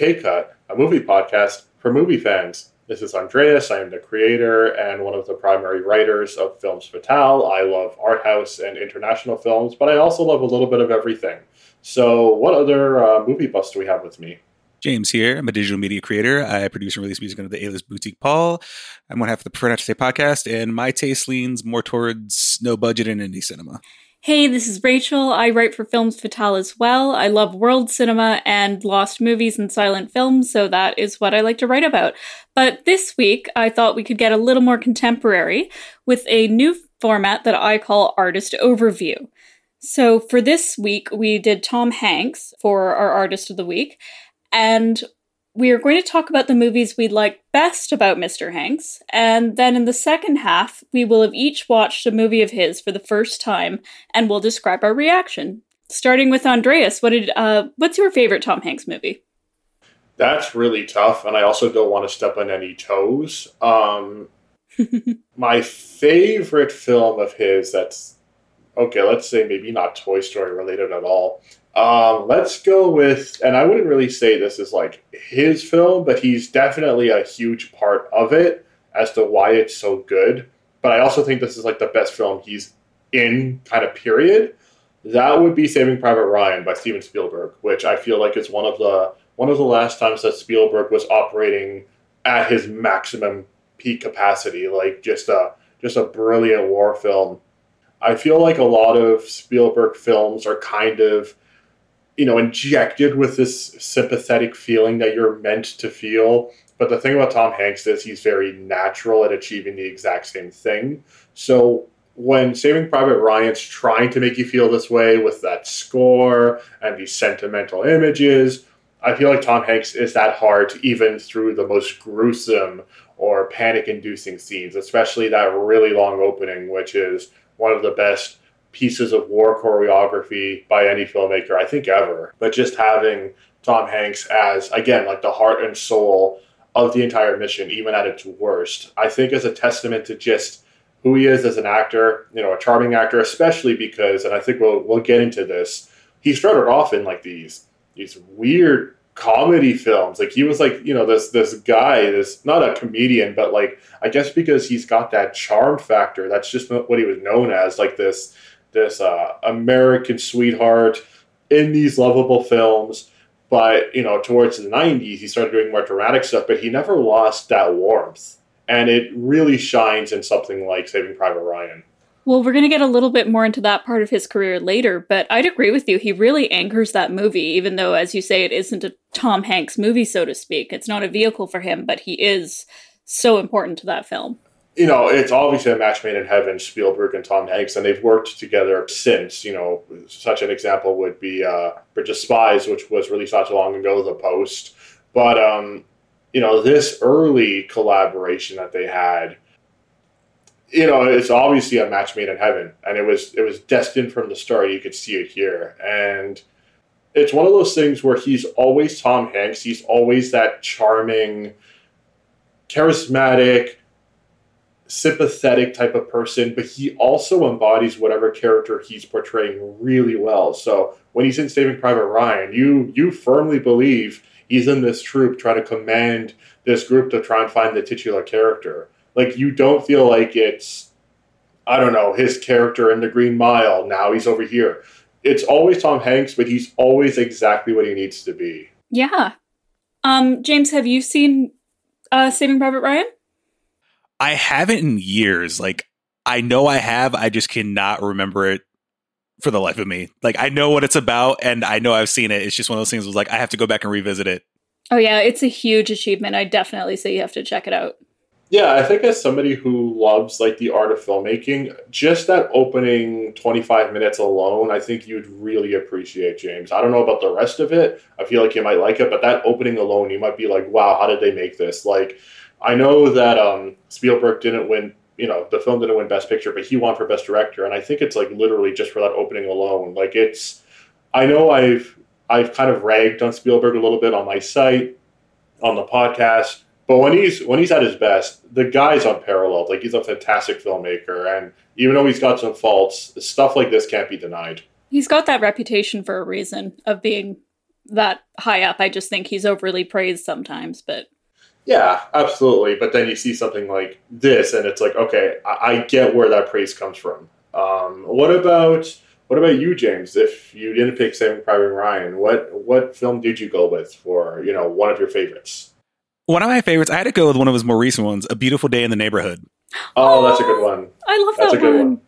K Cut, a movie podcast for movie fans. This is Andreas. I am the creator and one of the primary writers of Films Fatale. I love art house and international films, but I also love a little bit of everything. So, what other uh, movie buffs do we have with me? James here. I'm a digital media creator. I produce and release music under the A-list Boutique Paul. I'm one half of the Prefer Not to podcast, and my taste leans more towards no budget and indie cinema. Hey, this is Rachael. I write for Films Fatale as well. I love world cinema and lost movies and silent films, so that is what I like to write about. But this week, I thought we could get a little more contemporary with a new format that I call Artist Overview. So for this week, we did Tom Hanks for our Artist of the Week, and we are going to talk about the movies we like best about Mr. Hanks, and then in the second half, we will have each watched a movie of his for the first time, and we'll describe our reaction. Starting with Andreas, what did uh, what's your favorite Tom Hanks movie? That's really tough, and I also don't want to step on any toes. Um, my favorite film of his that's okay, let's say maybe not Toy Story related at all, um, let's go with, and I wouldn't really say this is like his film, but he's definitely a huge part of it as to why it's so good. But I also think this is like the best film he's in, kind of period. That would be Saving Private Ryan by Steven Spielberg, which I feel like is one of the one of the last times that Spielberg was operating at his maximum peak capacity, like just a just a brilliant war film. I feel like a lot of Spielberg films are kind of you know, injected with this sympathetic feeling that you're meant to feel. But the thing about Tom Hanks is he's very natural at achieving the exact same thing. So when Saving Private Ryan's trying to make you feel this way with that score and these sentimental images, I feel like Tom Hanks is that hard even through the most gruesome or panic inducing scenes, especially that really long opening, which is one of the best pieces of war choreography by any filmmaker, I think ever. But just having Tom Hanks as, again, like the heart and soul of the entire mission, even at its worst, I think is a testament to just who he is as an actor, you know, a charming actor, especially because, and I think we'll, we'll get into this, he started off in like these, these weird comedy films. Like he was like, you know, this this guy, this not a comedian, but like I guess because he's got that charm factor, that's just what he was known as, like this this uh, American sweetheart in these lovable films. But you know, towards the '90s, he started doing more dramatic stuff, but he never lost that warmth, and it really shines in something like Saving Private Ryan. Well, we're going to get a little bit more into that part of his career later, but I'd agree with you. He really anchors that movie, even though, as you say, it isn't a Tom Hanks movie, so to speak. It's not a vehicle for him, but he is so important to that film you know, it's obviously a match made in heaven, Spielberg and Tom Hanks, and they've worked together since. You know, such an example would be uh, Bridge of Spies, which was released not too long ago, The Post. But, um, you know, this early collaboration that they had, you know, it's obviously a match made in heaven, and it was it was destined from the start. You could see it here, and it's one of those things where he's always Tom Hanks. He's always that charming, charismatic sympathetic type of person, but he also embodies whatever character he's portraying really well. So when he's in Saving Private Ryan, you you firmly believe he's in this troop trying to command this group to try and find the titular character. Like you don't feel like it's I don't know, his character in the Green Mile, now he's over here. It's always Tom Hanks, but he's always exactly what he needs to be. Yeah. Um, James, have you seen uh, Saving Private Ryan? I haven't in years. Like I know I have, I just cannot remember it for the life of me. Like I know what it's about and I know I've seen it. It's just one of those things was like I have to go back and revisit it. Oh yeah, it's a huge achievement. I definitely say you have to check it out. Yeah, I think as somebody who loves like the art of filmmaking, just that opening 25 minutes alone, I think you'd really appreciate James. I don't know about the rest of it. I feel like you might like it, but that opening alone, you might be like, "Wow, how did they make this?" Like I know that um, Spielberg didn't win. You know, the film didn't win Best Picture, but he won for Best Director, and I think it's like literally just for that opening alone. Like it's, I know I've I've kind of ragged on Spielberg a little bit on my site, on the podcast, but when he's when he's at his best, the guy's unparalleled. Like he's a fantastic filmmaker, and even though he's got some faults, stuff like this can't be denied. He's got that reputation for a reason of being that high up. I just think he's overly praised sometimes, but yeah, absolutely. But then you see something like this, and it's like, okay, I, I get where that praise comes from. Um, what about what about you, James? If you didn't pick Saving Private Ryan, what what film did you go with for you know one of your favorites? One of my favorites, I had to go with one of his more recent ones, A Beautiful Day in the Neighborhood. Oh, that's a good one. I love that. That's that a good one. one.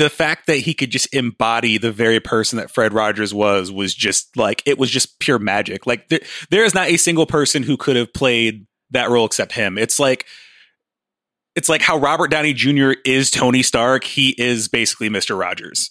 The fact that he could just embody the very person that Fred Rogers was was just like it was just pure magic. Like there, there is not a single person who could have played that role except him. It's like it's like how Robert Downey Jr. is Tony Stark. He is basically Mr. Rogers.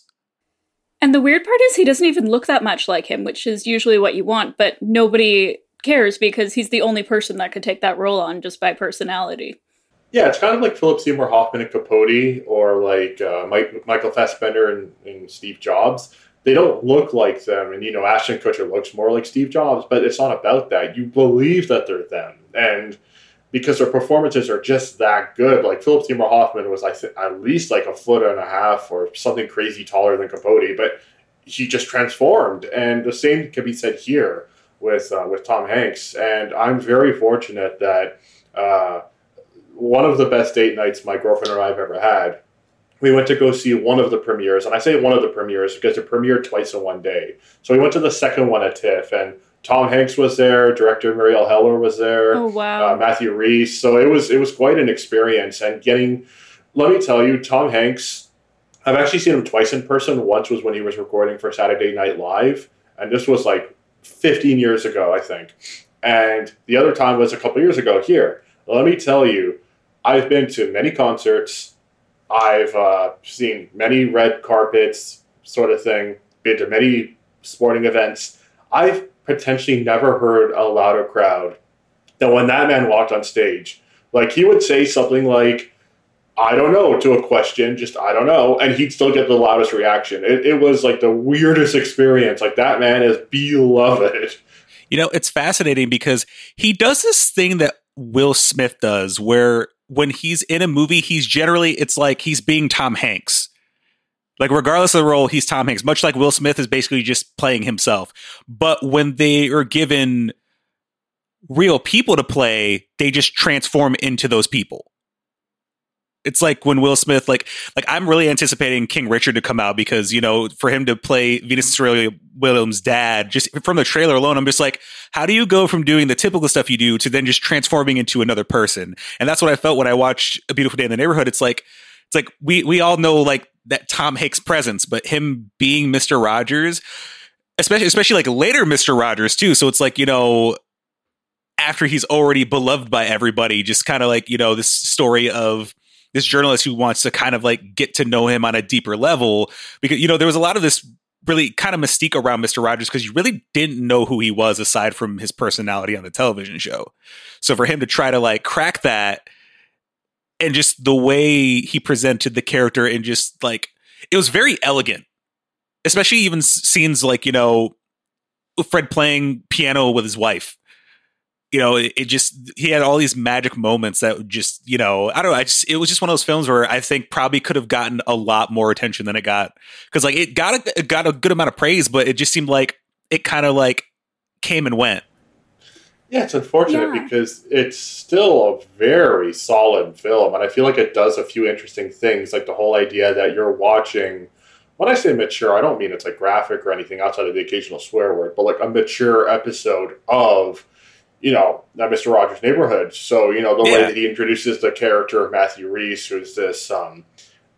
And the weird part is he doesn't even look that much like him, which is usually what you want, but nobody cares because he's the only person that could take that role on just by personality. Yeah, it's kind of like Philip Seymour Hoffman and Capote, or like uh, Mike, Michael Fassbender and, and Steve Jobs. They don't look like them, and you know Ashton Kutcher looks more like Steve Jobs, but it's not about that. You believe that they're them, and because their performances are just that good. Like Philip Seymour Hoffman was, I think, at least like a foot and a half or something crazy taller than Capote, but he just transformed. And the same can be said here with uh, with Tom Hanks. And I'm very fortunate that uh, one of the best date nights my girlfriend and I have ever had. We went to go see one of the premieres, and I say one of the premieres because it premiered twice in one day. So we went to the second one at TIFF, and Tom Hanks was there, director Marielle Heller was there Oh wow. uh, Matthew Rhys. So it was it was quite an experience. And getting, let me tell you, Tom Hanks. I've actually seen him twice in person. Once was when he was recording for Saturday Night Live, and this was like 15 years ago, I think. And the other time was a couple years ago here. Let me tell you, I've been to many concerts. I've uh, seen many red carpets, sort of thing. Been to many sporting events. I've potentially never heard a louder crowd than when that man walked on stage. Like he would say something like, I don't know, to a question, just I don't know, and he'd still get the loudest reaction. It, it was like the weirdest experience. Like that man is beloved. You know, it's fascinating because he does this thing that Will Smith does where when he's in a movie, he's generally, it's like he's being Tom Hanks. Like, regardless of the role, he's Tom Hanks, much like Will Smith is basically just playing himself. But when they are given real people to play, they just transform into those people. It's like when Will Smith, like, like I'm really anticipating King Richard to come out because you know, for him to play Venus and Serena Williams' dad, just from the trailer alone, I'm just like, how do you go from doing the typical stuff you do to then just transforming into another person? And that's what I felt when I watched A Beautiful Day in the Neighborhood. It's like, it's like we we all know like that Tom Hanks presence, but him being Mister Rogers, especially especially like later Mister Rogers too. So it's like you know after he's already beloved by everybody, just kind of like you know this story of this journalist who wants to kind of like get to know him on a deeper level because you know there was a lot of this really kind of mystique around Mr. Rogers because you really didn't know who he was aside from his personality on the television show. So for him to try to like crack that and just the way he presented the character and just like it was very elegant. Especially even scenes like, you know, Fred playing piano with his wife you know, it, it, just he had all these magic moments that just you know I don't know. I just it was just one of those films where I think probably could have gotten a lot more attention than it got because like it got a, it got a good amount of praise, but it just seemed like it kind of like came and went. Yeah, it's unfortunate Yeah. because it's still a very solid film, and I feel like it does a few interesting things, like the whole idea that you're watching. When I say mature, I don't mean it's like graphic or anything outside of the occasional swear word, but like a mature episode of you know, that Mr. Rogers' Neighborhood. So, you know, the way that he introduces the character of Matthew Rhys, who's this um,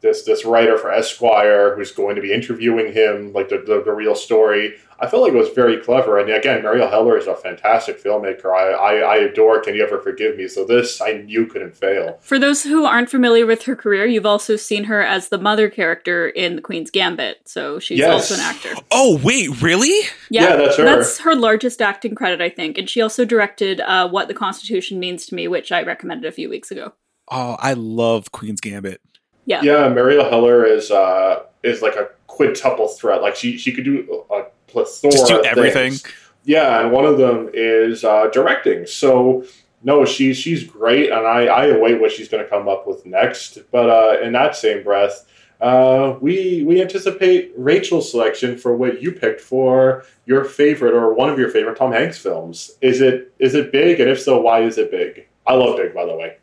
this this writer for Esquire, who's going to be interviewing him, like the, the, the real story. I felt like it was very clever. And again, Marielle Heller is a fantastic filmmaker. I, I, I adore Can You Ever Forgive Me? So this I knew couldn't fail. For those who aren't familiar with her career, you've also seen her as the mother character in The Queen's Gambit, so she's Yes. also an actor. Oh wait, really? Yeah, that's her. That's her largest acting credit, I think, and she also directed uh, "What the Constitution Means to Me," which I recommended a few weeks ago. Oh, I love Queen's Gambit. Yeah, Yeah, Marielle Heller is uh, is like a quintuple threat. Like she she could do a plethora Just do of everything. things. Yeah, and one of them is uh, directing. So no, she's she's great, and I, I await what she's going to come up with next. But uh, in that same breath, uh, we we anticipate Rachael's selection for what you picked for your favorite or one of your favorite Tom Hanks films. Is it is it big, and if so, why is it big? I love Big, by the way.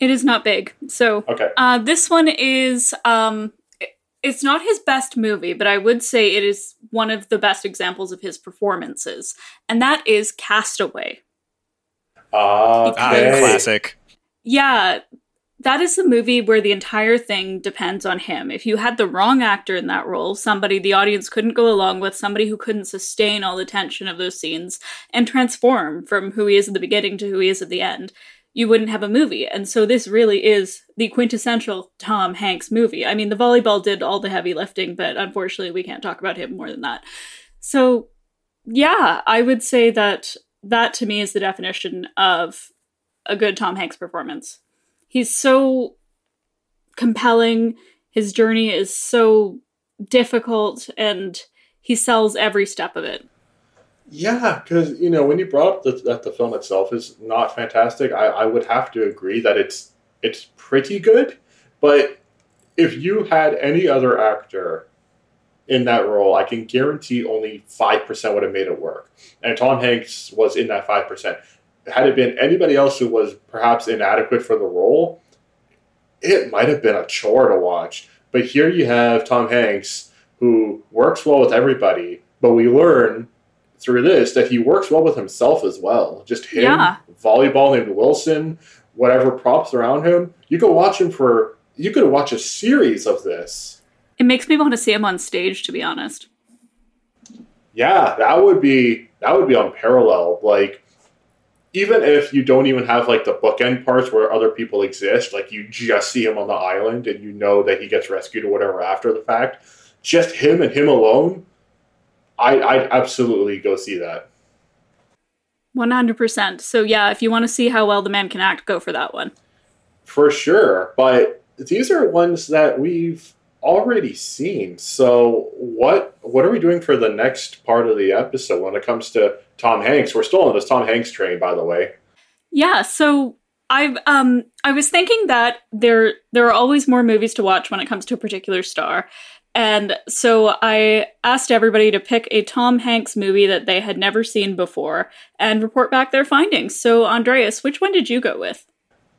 It is not big. So Okay. uh, this one is um, it's not his best movie, but I would say it is one of the best examples of his performances, and that is Cast Away. Ah, Ah, classic. Yeah, that is the movie where the entire thing depends on him. If you had the wrong actor in that role, somebody the audience couldn't go along with, somebody who couldn't sustain all the tension of those scenes and transform from who he is at the beginning to who he is at the end, you wouldn't have a movie. And so this really is the quintessential Tom Hanks movie. I mean, the volleyball did all the heavy lifting, but unfortunately, we can't talk about him more than that. So, yeah, I would say that that to me is the definition of a good Tom Hanks performance. He's so compelling. His journey is so difficult, and he sells every step of it. Yeah, because you know when you brought up the, that the film itself is not fantastic, I, I would have to agree that it's it's pretty good. But if you had any other actor in that role, I can guarantee only five percent would have made it work. And Tom Hanks was in that five percent. Had it been anybody else who was perhaps inadequate for the role, it might have been a chore to watch. But here you have Tom Hanks who works well with everybody, but we learn through this that he works well with himself as well. Just him, Yeah. volleyball named Wilson, whatever props around him. You could watch him for you could watch a series of this. It makes me want to see him on stage, to be honest. Yeah, that would be that would be unparalleled. Like even if you don't even have like the bookend parts where other people exist, like you just see him on the island and you know that he gets rescued or whatever after the fact, just him and him alone, I I'd absolutely go see that. 100%. So, yeah, if you want to see how well the man can act, go for that one. For sure, but these are ones that we've already seen. So what what are we doing for the next part of the episode when it comes to Tom Hanks? We're still on this Tom Hanks train, by the way. Yeah, so I've um I was thinking that there there are always more movies to watch when it comes to a particular star. And so I asked everybody to pick a Tom Hanks movie that they had never seen before and report back their findings. So Andreas, which one did you go with?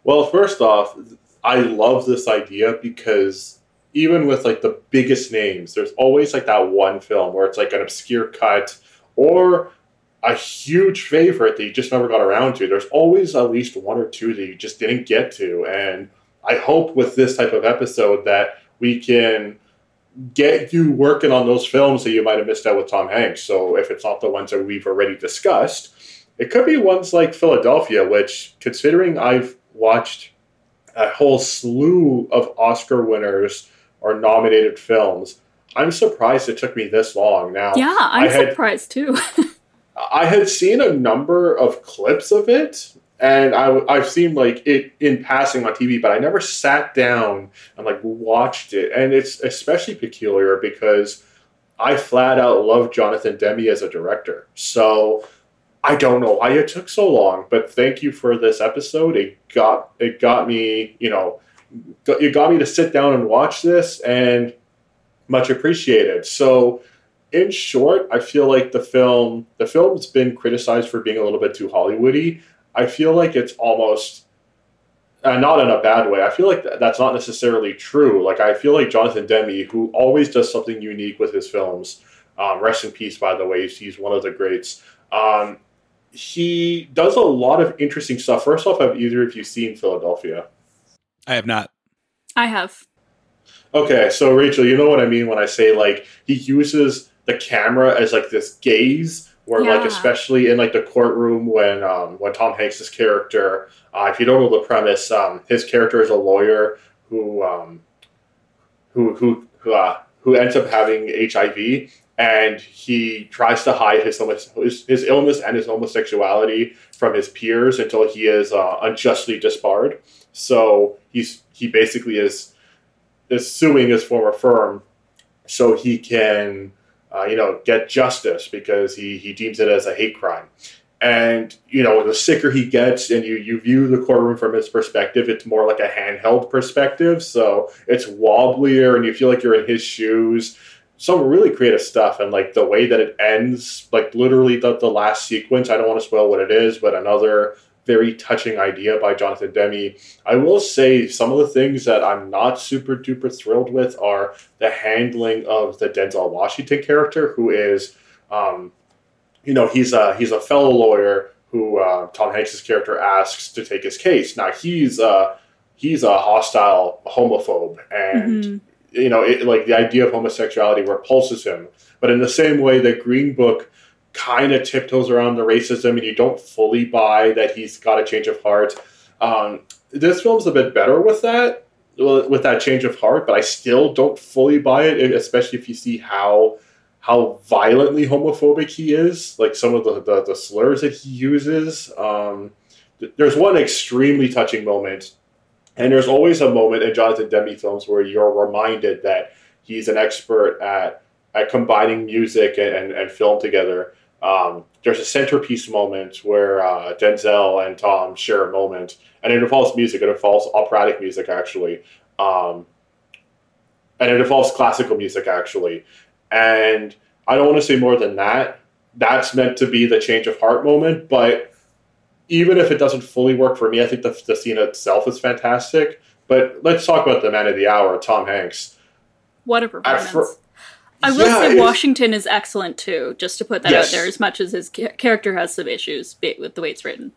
Well, first off, I love this idea because even with like the biggest names, there's always like that one film where it's like an obscure cut or a huge favorite that you just never got around to. There's always at least one or two that you just didn't get to. And I hope with this type of episode that we can get you working on those films that you might have missed out with Tom Hanks. So if it's not the ones that we've already discussed, it could be ones like Philadelphia, which considering I've watched a whole slew of Oscar winners or nominated films, I'm surprised it took me this long. Now, Yeah, I'm had- surprised too. I had seen a number of clips of it, and I, I've seen like it in passing on TV, but I never sat down and like watched it. And it's especially peculiar because I flat out love Jonathan Demme as a director. So I don't know why it took so long, but thank you for this episode. It got it got me, you know, it got me to sit down and watch this, and much appreciated. So in short, I feel like the film the film's been criticized for being a little bit too Hollywoody. I feel like it's almost uh, not in a bad way. I feel like th- that's not necessarily true. Like I feel like Jonathan Demme, who always does something unique with his films. Um, rest in peace, by the way. He's, he's one of the greats. Um, he does a lot of interesting stuff. First off, have either of you seen Philadelphia? I have not. I have. Okay, so Rachael, you know what I mean when I say like he uses the camera as like this gaze, where like especially in like the courtroom when um, when Tom Hanks' character, uh, if you don't know the premise, um, his character is a lawyer who um, who who who, uh, who ends up having HIV, and he tries to hide his, his his illness and his homosexuality from his peers until he is uh, unjustly disbarred. So he's he basically is is suing his former firm so he can uh, you know get justice because he he deems it as a hate crime And you know, the sicker he gets, and you you view the courtroom from his perspective, it's more like a handheld perspective. So it's wobblier, and you feel like you're in his shoes. Some really creative stuff, and like the way that it ends, like literally the, the last sequence. I don't want to spoil what it is, but another very touching idea by Jonathan Demme. I will say some of the things that I'm not super duper thrilled with are the handling of the Denzel Washington character, who is, um, you know, he's a he's a fellow lawyer who uh, Tom Hanks's character asks to take his case. Now he's uh, he's a hostile homophobe, and mm-hmm. you know, it, like the idea of homosexuality repulses him. But in the same way that Green Book kind of tiptoes around the racism and you don't fully buy that he's got a change of heart. Um, this film's a bit better with that, with that change of heart, but I still don't fully buy it, especially if you see how how violently homophobic he is, like some of the, the, the slurs that he uses. Um, there's one extremely touching moment, and there's always a moment in Jonathan Demme films where you're reminded that he's an expert at at combining music and, and, and film together. Um, there's a centerpiece moment where uh, Denzel and Tom share a moment, and it involves music. It involves operatic music, actually, um, and it involves classical music, actually. And I don't want to say more than that. That's meant to be the change of heart moment, but even if it doesn't fully work for me, I think the, the scene itself is fantastic. But let's talk about the man of the hour, Tom Hanks. What a performance! I will yeah, say Washington is excellent too, just to put that yes. out there, as much as his character has some issues with the way it's written.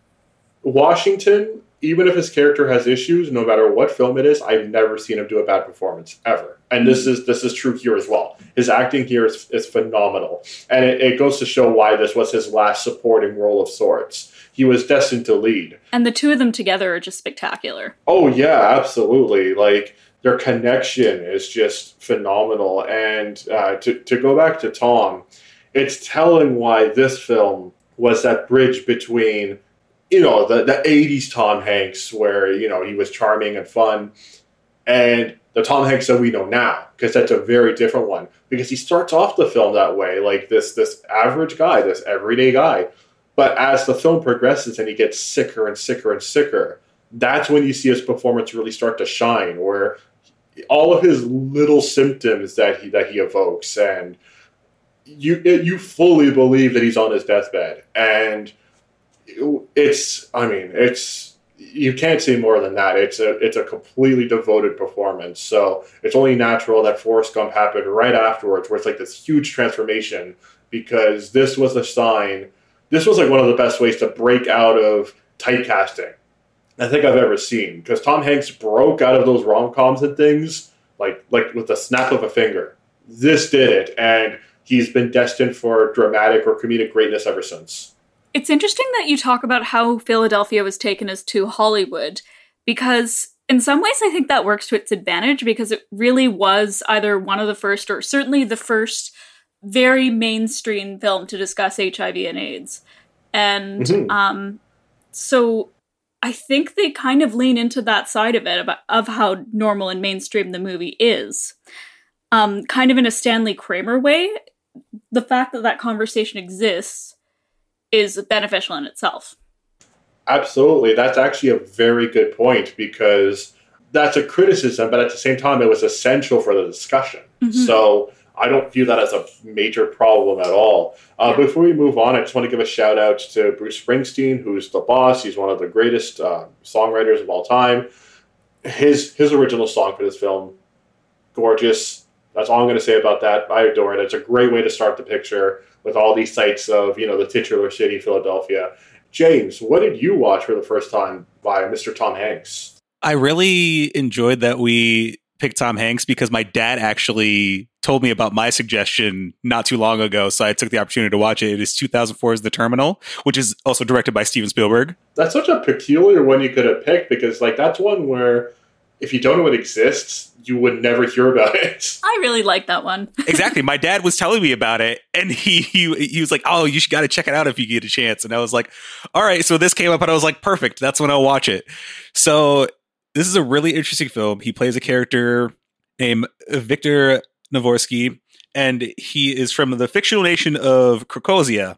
Washington, even if his character has issues, no matter what film it is, I've never seen him do a bad performance ever. And this is this is true here as well. His acting here is, is phenomenal, and it, it goes to show why this was his last supporting role of sorts. He was destined to lead, and the two of them together are just spectacular. Oh yeah, absolutely. Like their connection is just phenomenal. And uh, to, to go back to Tom, it's telling why this film was that bridge between, you know, the, the 80s Tom Hanks, where, you know, he was charming and fun, and the Tom Hanks that we know now, because that's a very different one. Because he starts off the film that way, like this this average guy, this everyday guy. But as the film progresses and he gets sicker and sicker and sicker, that's when you see his performance really start to shine, where all of his little symptoms that he that he evokes, and you you fully believe that he's on his deathbed, and it's I mean it's you can't say more than that. It's a it's a completely devoted performance. So it's only natural that Forrest Gump happened right afterwards, where it's like this huge transformation because this was a sign. This was like one of the best ways to break out of typecasting I think I've ever seen because Tom Hanks broke out of those rom coms and things like like with the snap of a finger. This did it, and he's been destined for dramatic or comedic greatness ever since. It's interesting that you talk about how Philadelphia was taken as too Hollywood because in some ways I think that works to its advantage because it really was either one of the first or certainly the first very mainstream film to discuss HIV and AIDS. And mm-hmm. um so I think they kind of lean into that side of it about, of how normal and mainstream the movie is. Um, kind of in a Stanley Kramer way. The fact that that conversation exists is beneficial in itself. Absolutely. That's actually a very good point because that's a criticism, but at the same time, it was essential for the discussion. Mm-hmm. So I don't view that as a major problem at all. Uh, yeah. Before we move on, I just want to give a shout out to Bruce Springsteen, who's the boss. He's one of the greatest uh, songwriters of all time. His his original song for this film, gorgeous. That's all I'm going to say about that. I adore it. It's a great way to start the picture with all these sights of you know the titular city, Philadelphia. James, what did you watch for the first time by Mr. Tom Hanks? I really enjoyed that we picked Tom Hanks because my dad actually told me about my suggestion not too long ago. So I took the opportunity to watch it. It is 2004's The Terminal, which is also directed by Steven Spielberg. That's such a peculiar one you could have picked because, like, that's one where if you don't know it exists, you would never hear about it. I really like that one. exactly. My dad was telling me about it, and he he, he was like, "Oh, you should got to check it out if you get a chance." And I was like, "All right." So this came up, and I was like, "Perfect. That's when I'll watch it." So this is a really interesting film. He plays a character named Viktor Navorski, and he is from the fictional nation of Krakozhia.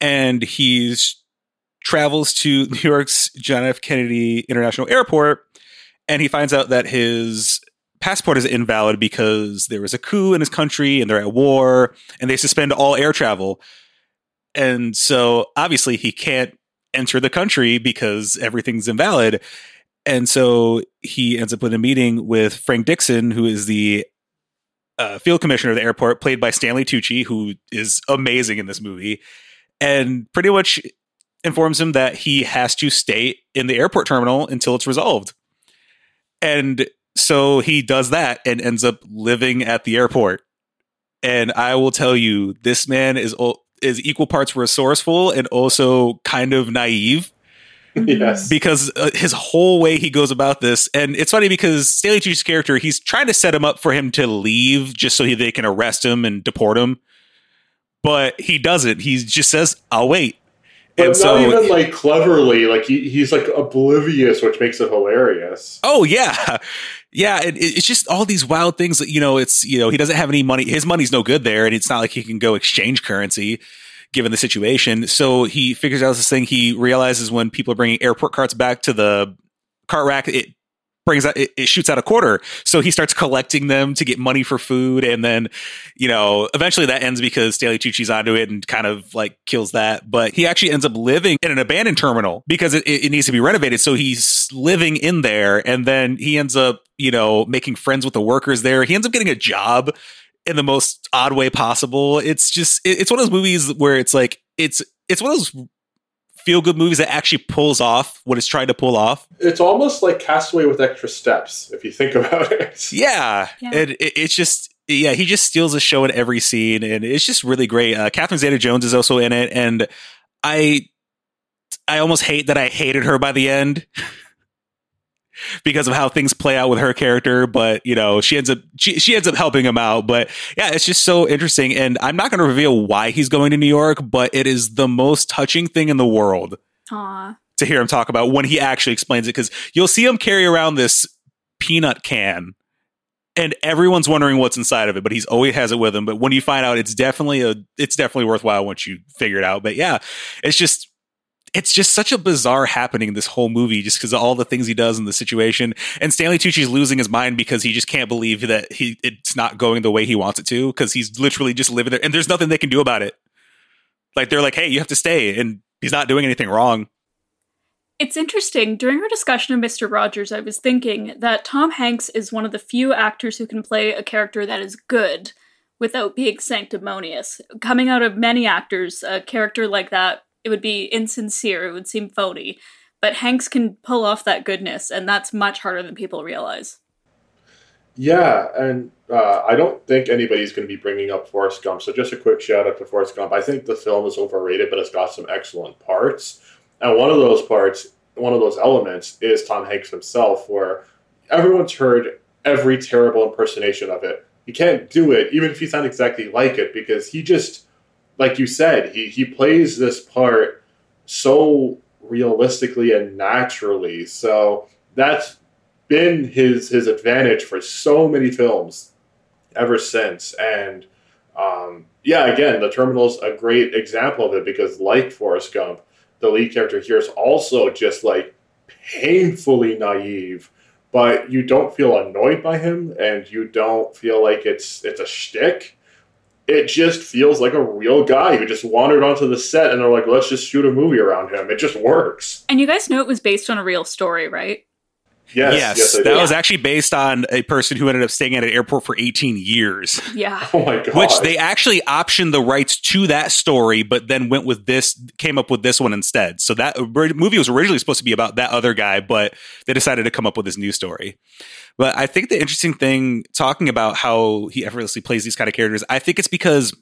and he's travels to New York's John F. Kennedy International Airport, and he finds out that his passport is invalid because there was a coup in his country and they're at war and they suspend all air travel. And so obviously he can't enter the country because everything's invalid. And so he ends up with a meeting with Frank Dixon, who is the uh, field commissioner of the airport, played by Stanley Tucci, who is amazing in this movie, and pretty much informs him that he has to stay in the airport terminal until it's resolved. And so he does that and ends up living at the airport. And I will tell you, this man is is equal parts resourceful and also kind of naive. Yes. Because uh, his whole way he goes about this, and it's funny because Stanley Tucci's character, he's trying to set him up for him to leave just so he, they can arrest him and deport him. But he doesn't. He just says, I'll wait. But and not so, even like cleverly, like he, he's like oblivious, which makes it hilarious. Oh yeah, yeah. It, it's just all these wild things that you know. It's you know he doesn't have any money. His money's no good there, and it's not like he can go exchange currency given the situation. So he figures out this thing. He realizes when people are bringing airport carts back to the cart rack, it brings out it, it, shoots out a quarter. So he starts collecting them to get money for food. And then you know eventually that ends because Stanley Tucci's onto it and kind of like kills that. But he actually ends up living in an abandoned terminal because it, it needs to be renovated. So he's living in there. And then he ends up you know making friends with the workers there. He ends up getting a job in the most odd way possible. It's just it's one of those movies where it's like it's it's one of those feel good movies that actually pulls off what it's trying to pull off. It's almost like Cast Away with extra steps if you think about it. Yeah, yeah. and it, it's just yeah, he just steals the show in every scene, and it's just really great. Uh, Catherine Zeta-Jones is also in it, and I I almost hate that I hated her by the end. because of how things play out with her character but you know she ends up she, she ends up helping him out. But yeah it's just so interesting. And i'm not going to reveal why he's going to new york but it is the most touching thing in the world Aww. to hear him talk about when he actually explains it because you'll see him carry around this peanut can and everyone's wondering what's inside of it but he's always has it with him. But when you find out it's definitely a it's definitely worthwhile once you figure it out. But yeah it's just it's just such a bizarre happening in this whole movie just because of all the things he does in the situation and stanley tucci's losing his mind because he just can't believe that he it's not going the way he wants it to because he's literally just living there and there's nothing they can do about it like they're like hey you have to stay and he's not doing anything wrong it's interesting. During our discussion of Mr. Rogers, I was thinking that Tom Hanks is one of the few actors who can play a character that is good without being sanctimonious. Coming out of many actors, a character like that it would be insincere, it would seem phony. But Hanks can pull off that goodness, and that's much harder than people realize. Yeah, and uh, I don't think anybody's going to be bringing up Forrest Gump. So just a quick shout out to Forrest Gump. I think the film is overrated, but it's got some excellent parts. And one of those parts, one of those elements, is Tom Hanks himself, where everyone's heard every terrible impersonation of it. He can't do it, even if he's not exactly like it, because he just like you said, he, he plays this part so realistically and naturally. So that's been his his advantage for so many films ever since. And um, yeah, again, the Terminal's a great example of it because, like Forrest Gump, the lead character here is also just like painfully naive. But you don't feel annoyed by him, and you don't feel like it's it's a shtick it just feels like a real guy who just wandered onto the set and they're like, let's just shoot a movie around him. It just works. And you guys know it was based on a real story, right? Yes, yes, yes that was actually based on a person who ended up staying at an airport for 18 years. Yeah. Oh my god. Which they actually optioned the rights to that story, but then went with this, came up with this one instead. So that movie was originally supposed to be about that other guy, but they decided to come up with this new story. But I think the interesting thing, talking about how he effortlessly plays these kind of characters, I think it's because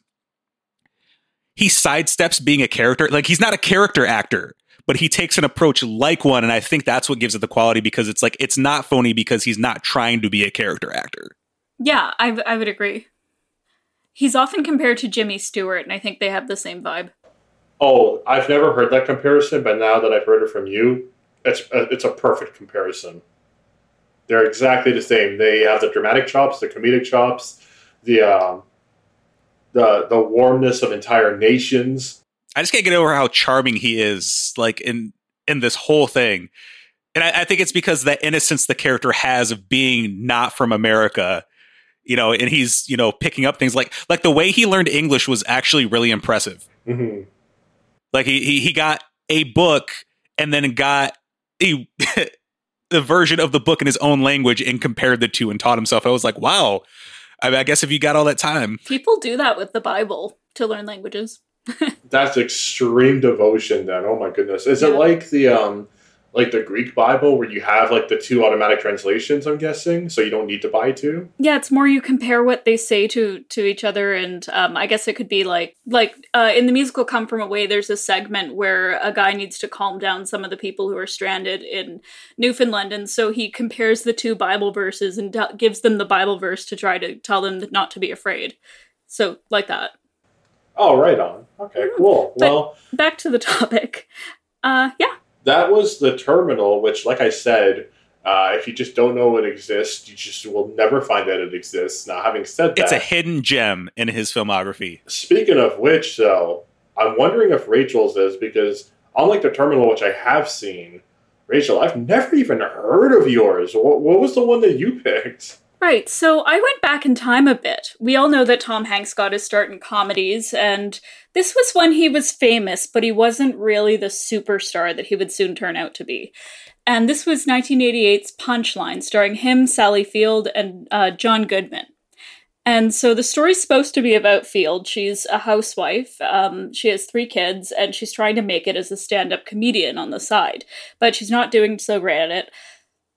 he sidesteps being a character. Like he's not a character actor, but he takes an approach like one. And I think that's what gives it the quality because it's like, it's not phony because he's not trying to be a character actor. Yeah, I, I would agree. He's often compared to Jimmy Stewart, and I think they have the same vibe. Oh, I've never heard that comparison, but now that I've heard it from you, it's a, it's a perfect comparison. They're exactly the same. They have the dramatic chops, the comedic chops, the um, the the warmness of entire nations. I just can't get over how charming he is, like in in this whole thing. And I, I think it's because the innocence the character has of being not from America, you know, and he's you know picking up things like like the way he learned English was actually really impressive. Mhm. Like he he, he got a book and then got a the version of the book in his own language and compared the two and taught himself. I was like, wow. I, I guess if you got all that time, People do that with the Bible to learn languages. That's extreme devotion. Then, oh my goodness, is it like the um, like the Greek Bible where you have like the two automatic translations? I'm guessing, so you don't need to buy two. Yeah, it's more you compare what they say to to each other, and um, I guess it could be like like uh, in the musical "Come From Away." There's a segment where a guy needs to calm down some of the people who are stranded in Newfoundland, and so he compares the two Bible verses and t- gives them the Bible verse to try to tell them not to be afraid. So like that. Oh, right on. Okay, Hmm. cool. But- Well, Back to the topic. Uh, yeah, that was the terminal, which, like I said, uh, if you just don't know it exists, you just will never find that it exists. Now, having said that, it's a hidden gem in his filmography. Speaking of which, though, I'm wondering if Rachael's is because, unlike the terminal, which I have seen, Rachael, I've never even heard of yours. What, what was the one that you picked? Right, so I went back in time a bit. We all know that Tom Hanks got his start in comedies, and this was when he was famous, but he wasn't really the superstar that he would soon turn out to be. And this was 1988's Punchline, starring him, Sally Field, and uh, John Goodman. And so the story's supposed to be about Field. She's a housewife. Um, she has three kids, and she's trying to make it as a stand up comedian on the side. But she's not doing so great at it.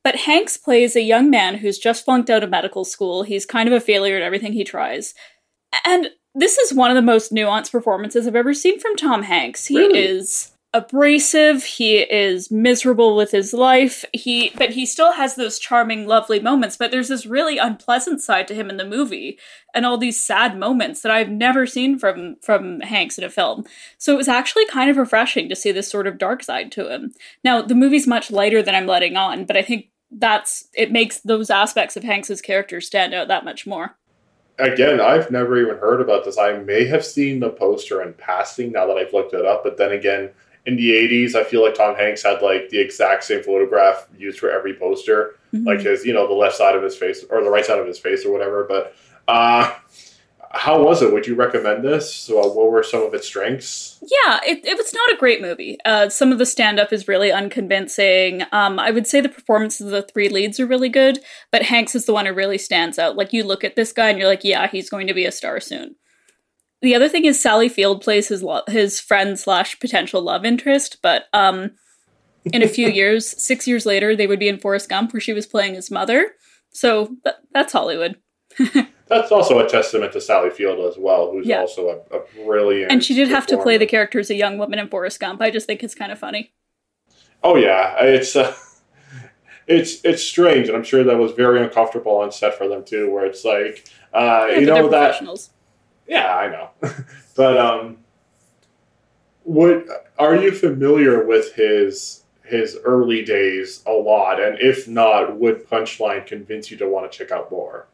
But Hanks plays a young man who's just flunked out of medical school. He's kind of a failure at everything he tries. And this is one of the most nuanced performances I've ever seen from Tom Hanks. He Really? is abrasive, he is miserable with his life. He but he still has those charming lovely moments, but there's this really unpleasant side to him in the movie and all these sad moments that I've never seen from from Hanks in a film. So it was actually kind of refreshing to see this sort of dark side to him. Now, the movie's much lighter than I'm letting on, but I think that's it makes those aspects of Hanks's character stand out that much more. Again, I've never even heard about this. I may have seen the poster in passing now that I've looked it up, but then again, in the 80s, I feel like Tom Hanks had like the exact same photograph used for every poster. like his you know the left side of his face or the right side of his face or whatever but uh how was it would you recommend this so uh, what were some of its strengths Yeah, it, it was not a great movie. Uh, some of the stand up is really unconvincing. Um, I would say the performances of the three leads are really good, but Hanks is the one who really stands out. Like, you look at this guy and you're like, yeah, he's going to be a star soon. The other thing is Sally Field plays his lo- his friend slash potential love interest, but um, in a few years, six years later, they would be in Forrest Gump, where she was playing his mother. So th- that's Hollywood. that's also a testament to sally field as well who's Yeah. also a, a brilliant And she did have to play the character as a young woman in Forrest Gump. I just think it's kind of funny. oh yeah it's uh, it's it's strange and i'm sure that was very uncomfortable on set for them too where it's like uh Yeah, you know that professionals. Yeah, I know. but um would are you familiar with his his early days a lot? And if not, would Punchline convince you to want to check out more?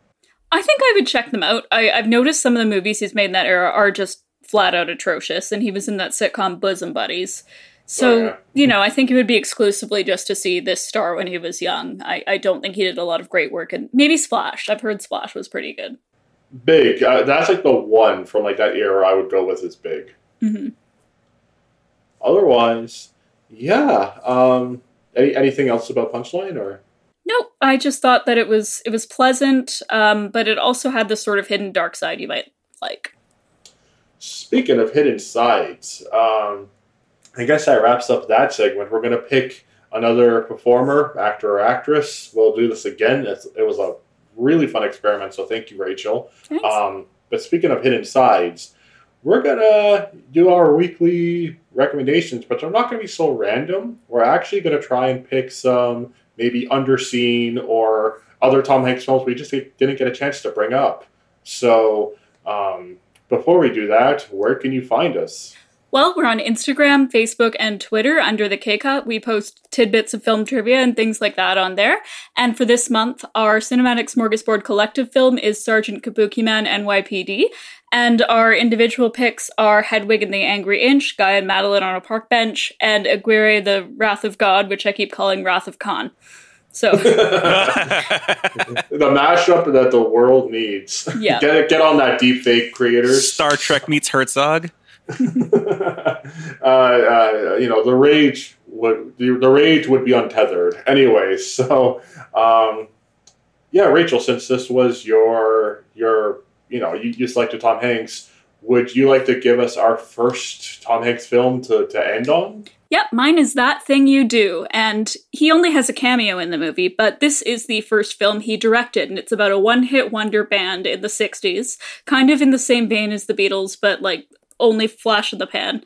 I think I would check them out. I, I've noticed some of the movies he's made in that era are just flat out atrocious, and he was in that sitcom Bosom Buddies. So, Oh, yeah. you know, I think it would be exclusively just to see this star when he was young. I, I don't think he did a lot of great work, and maybe Splash. I've heard Splash was pretty good. Big. Uh, that's like the one from like that era I would go with is big. hmm Otherwise, yeah. Um any, anything else about Punchline or Nope, I just thought that it was it was pleasant, um, but it also had this sort of hidden dark side you might like. Speaking of hidden sides, um, I guess that wraps up that segment. We're going to pick another performer, actor or actress. We'll do this again. It's, it was a really fun experiment, so thank you, Rachael. Um, but speaking of hidden sides, we're going to do our weekly recommendations, but they're not going to be so random. We're actually going to try and pick some maybe underseen or other Tom Hanks films we just didn't get a chance to bring up. So, um, before we do that, where can you find us? Well, we're on Instagram, Facebook, and Twitter under the K-Cut. We post tidbits of film trivia and things like that on there. And for this month, our Cinematic Smorgasbord collective film is Sergeant Kabuki Man NYPD. And our individual picks are Hedwig and the Angry Inch, Guy and Madeline on a park bench, and Aguirre, the Wrath of God, which I keep calling Wrath of Khan. So the mashup that the world needs. Yeah. Get get on that deep fake creators. Star Trek meets Herzog. uh, uh, you know, the rage would the, the rage would be untethered anyway. So, um, yeah, Rachael, since this was your your you know you, just like to Tom Hanks, would you like to give us our first Tom Hanks film to to end on? Yep, mine is That Thing You Do, and he only has a cameo in the movie, but this is the first film he directed, and it's about a one hit wonder band in the 60s, kind of in the same vein as the Beatles, but like only flash in the pan.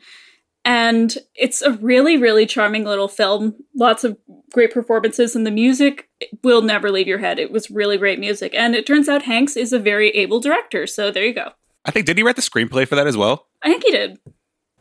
And it's a really, really charming little film. Lots of great performances, and the music will never leave your head. It was really great music. And it turns out Hanks is a very able director, so there you go. I think, did he write the screenplay for that as well? I think he did.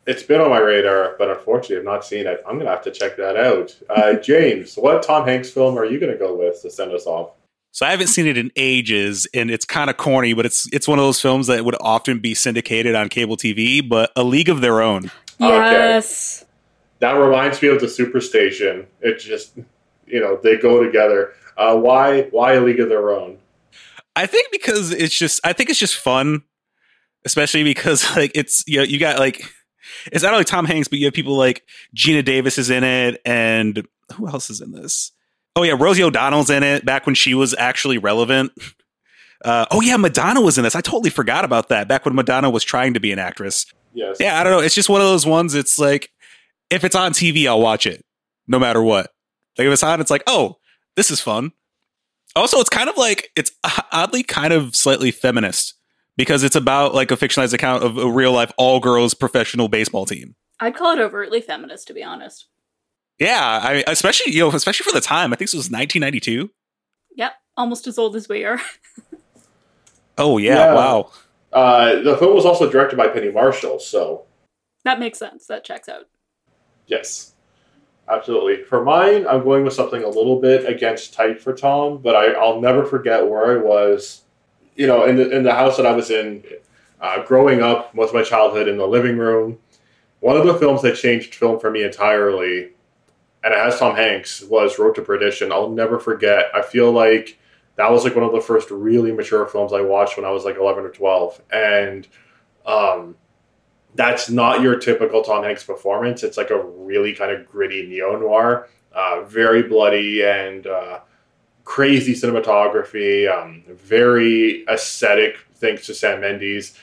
It's been on my radar, but unfortunately, I've not seen it. I'm going to have to check that out. Uh, James, what Tom Hanks film are you going to go with to send us off? So I haven't seen it in ages, and it's kind of corny, but it's it's one of those films that would often be syndicated on cable TV. But A League of Their Own. Yes. Okay. That reminds me of the Superstation. It just, you know, they go together. Uh, why? Why A League of Their Own? I think because it's just. I think it's just fun, especially because like it's you know you got like it's not only Tom Hanks, but you have people like Geena Davis is in it, and who else is in this? Oh yeah, Rosie O'Donnell's in it. Back when she was actually relevant. Uh, oh yeah, Madonna was in this. I totally forgot about that. Back when Madonna was trying to be an actress. Yes. Yeah, I don't know. It's just one of those ones. It's like if it's on TV, I'll watch it no matter what. Like if it's on, it's like oh, this is fun. Also, it's kind of like it's oddly kind of slightly feminist because it's about like a fictionalized account of a real life all girls professional baseball team. I'd call it overtly feminist, to be honest. Yeah, I especially you know especially for the time. I think this was 1992. Yep, almost as old as we are. oh yeah, Yeah. wow. Uh, the film was also directed by Penny Marshall, so that makes sense. That checks out. yes, absolutely. For mine, I'm going with something a little bit against type for Tom, but I, I'll never forget where I was. You know, in the in the house that I was in, uh, growing up, most of my childhood in the living room. One of the films that changed film for me entirely, and it has Tom Hanks, was Road to Perdition. I'll never forget. I feel like that was like one of the first really mature films I watched when I was like 11 or 12. And um, that's not your typical Tom Hanks performance. It's like a really kind of gritty neo noir, uh, very bloody and uh, crazy cinematography, um, very aesthetic, thanks to Sam Mendes.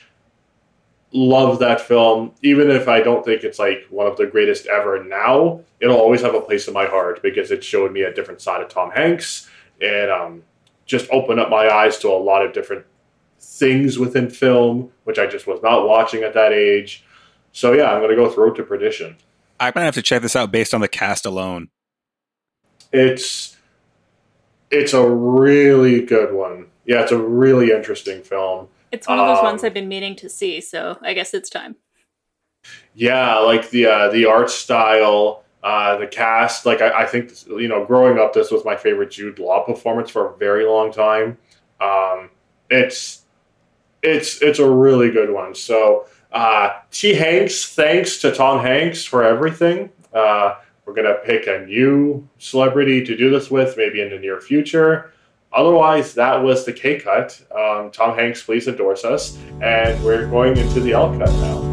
Love that film. Even if I don't think it's like one of the greatest ever now, it'll always have a place in my heart because it showed me a different side of Tom Hanks. It um, just opened up my eyes to a lot of different things within film, which I just was not watching at that age. So yeah, I'm going to go with Road to Perdition. I'm gonna have to check this out based on the cast alone. It's it's a really good one. Yeah, it's a really interesting film. It's one of those Um, ones I've been meaning to see, so I guess it's time. Yeah, like the uh, the art style, uh, the cast. Like I, I think you know, growing up, this was my favorite Jude Law performance for a very long time. Um, it's it's it's a really good one. So uh, T Hanks, thanks to Tom Hanks for everything. Uh, we're gonna pick a new celebrity to do this with, maybe in the near future. Otherwise, that was the K cut. Um, Tom Hanks, please endorse us, and we're going into the L cut now.